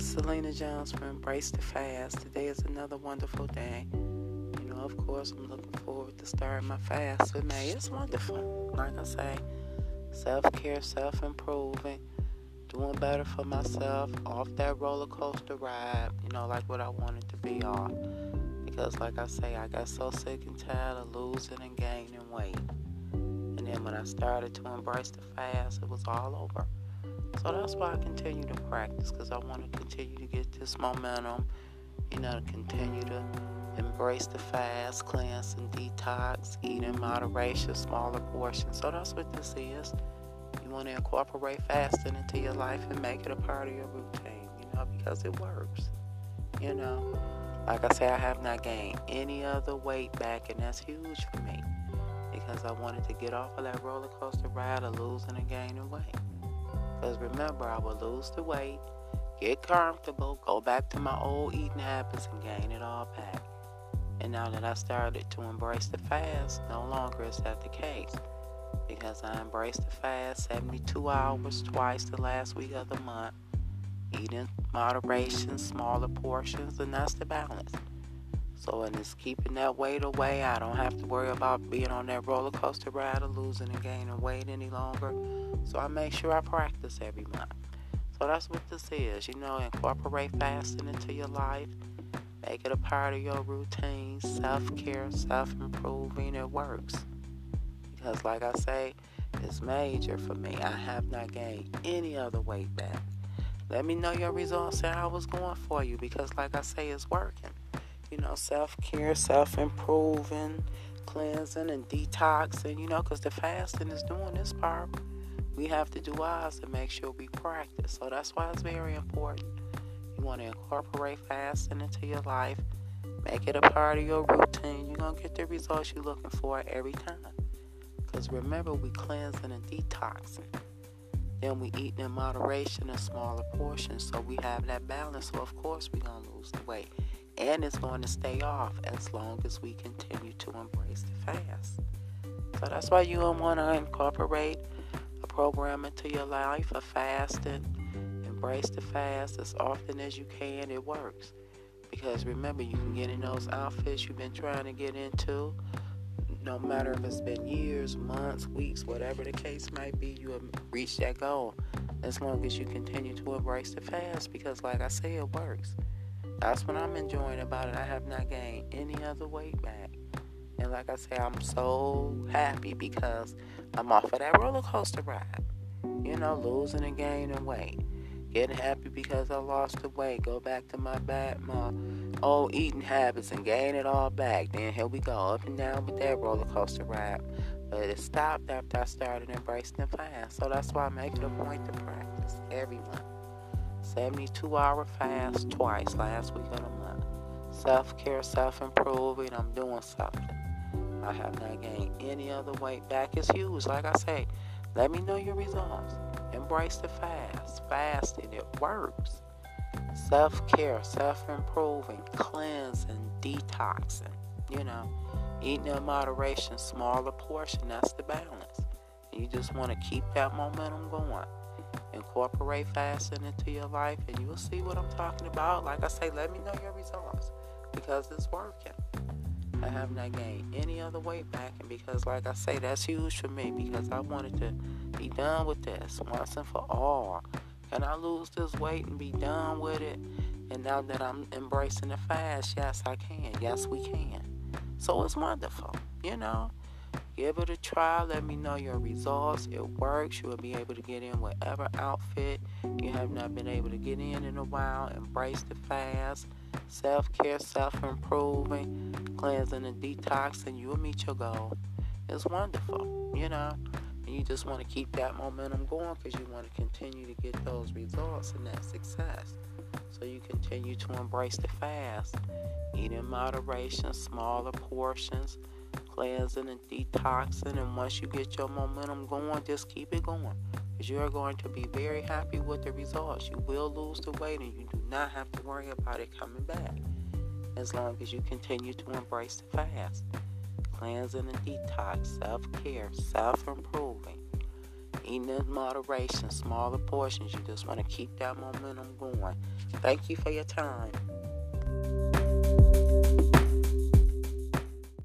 Is Selena Jones from Embrace the Fast. Today is another wonderful day. You know, of course, I'm looking forward to starting my fast with May. It's wonderful. Like I say, self care, self improving, doing better for myself, off that roller coaster ride, you know, like what I wanted to be off. Because, like I say, I got so sick and tired of losing and gaining weight. And then when I started to embrace the fast, it was all over. So that's why I continue to practice because I want to continue to get this momentum, you know, to continue to embrace the fast, cleanse, and detox, eat in moderation, smaller portions. So that's what this is. You want to incorporate fasting into your life and make it a part of your routine, you know, because it works. You know, like I say, I have not gained any other weight back, and that's huge for me because I wanted to get off of that roller coaster ride of losing and gaining weight. Because remember, I would lose the weight, get comfortable, go back to my old eating habits, and gain it all back. And now that I started to embrace the fast, no longer is that the case. Because I embraced the fast 72 hours twice the last week of the month, eating moderation, smaller portions, and that's the balance. So, and it's keeping that weight away. I don't have to worry about being on that roller coaster ride of losing and gaining weight any longer. So, I make sure I practice every month. So, that's what this is. You know, incorporate fasting into your life, make it a part of your routine, self care, self improving. It works. Because, like I say, it's major for me. I have not gained any other weight back. Let me know your results and how it's going for you because, like I say, it's working you know, self care, self improving, cleansing, and detoxing, you know, because the fasting is doing this part. We have to do ours to make sure we practice. So that's why it's very important. You want to incorporate fasting into your life, make it a part of your routine. You're going to get the results you're looking for every time. Because remember, we cleansing and detoxing. Then we eat in moderation in smaller portions. So we have that balance. So, of course, we're to lose the weight and it's going to stay off as long as we continue to embrace the fast. So that's why you want to incorporate a program into your life of fasting. Embrace the fast as often as you can. It works. Because remember, you can get in those outfits you've been trying to get into. No matter if it's been years, months, weeks, whatever the case might be, you have reached that goal as long as you continue to embrace the fast. Because, like I say, it works. That's what I'm enjoying about it. I have not gained any other weight back. And like I say, I'm so happy because I'm off of that roller coaster ride. You know, losing and gaining weight. Getting happy because I lost the weight. Go back to my bad my old eating habits and gain it all back. Then here we go, up and down with that roller coaster ride. But it stopped after I started embracing the plan. So that's why I make it a point to practice every month. 72 hour fast twice last week of the month. Self care, self improving. I'm doing something. I have not gained any other weight back. It's huge. Like I say, let me know your results. Embrace the fast. Fasting, it works. Self care, self improving, cleansing, detoxing. You know, eating in moderation, smaller portion. That's the balance. You just want to keep that momentum going. Incorporate fasting into your life, and you'll see what I'm talking about. Like I say, let me know your results because it's working. I have not gained any other weight back, and because, like I say, that's huge for me because I wanted to be done with this once and for all. Can I lose this weight and be done with it? And now that I'm embracing the fast, yes, I can. Yes, we can. So it's wonderful, you know. Give it a try. Let me know your results. It works. You will be able to get in whatever outfit you have not been able to get in in a while. Embrace the fast, self care, self improving, cleansing and detoxing. You will meet your goal. It's wonderful, you know. And you just want to keep that momentum going because you want to continue to get those results and that success. So you continue to embrace the fast. Eat in moderation, smaller portions cleansing and detoxing. And once you get your momentum going, just keep it going. Because you're going to be very happy with the results. You will lose the weight and you do not have to worry about it coming back. As long as you continue to embrace the fast. Cleansing and detox, self care, self improving. eating in moderation, smaller portions. You just want to keep that momentum going. Thank you for your time.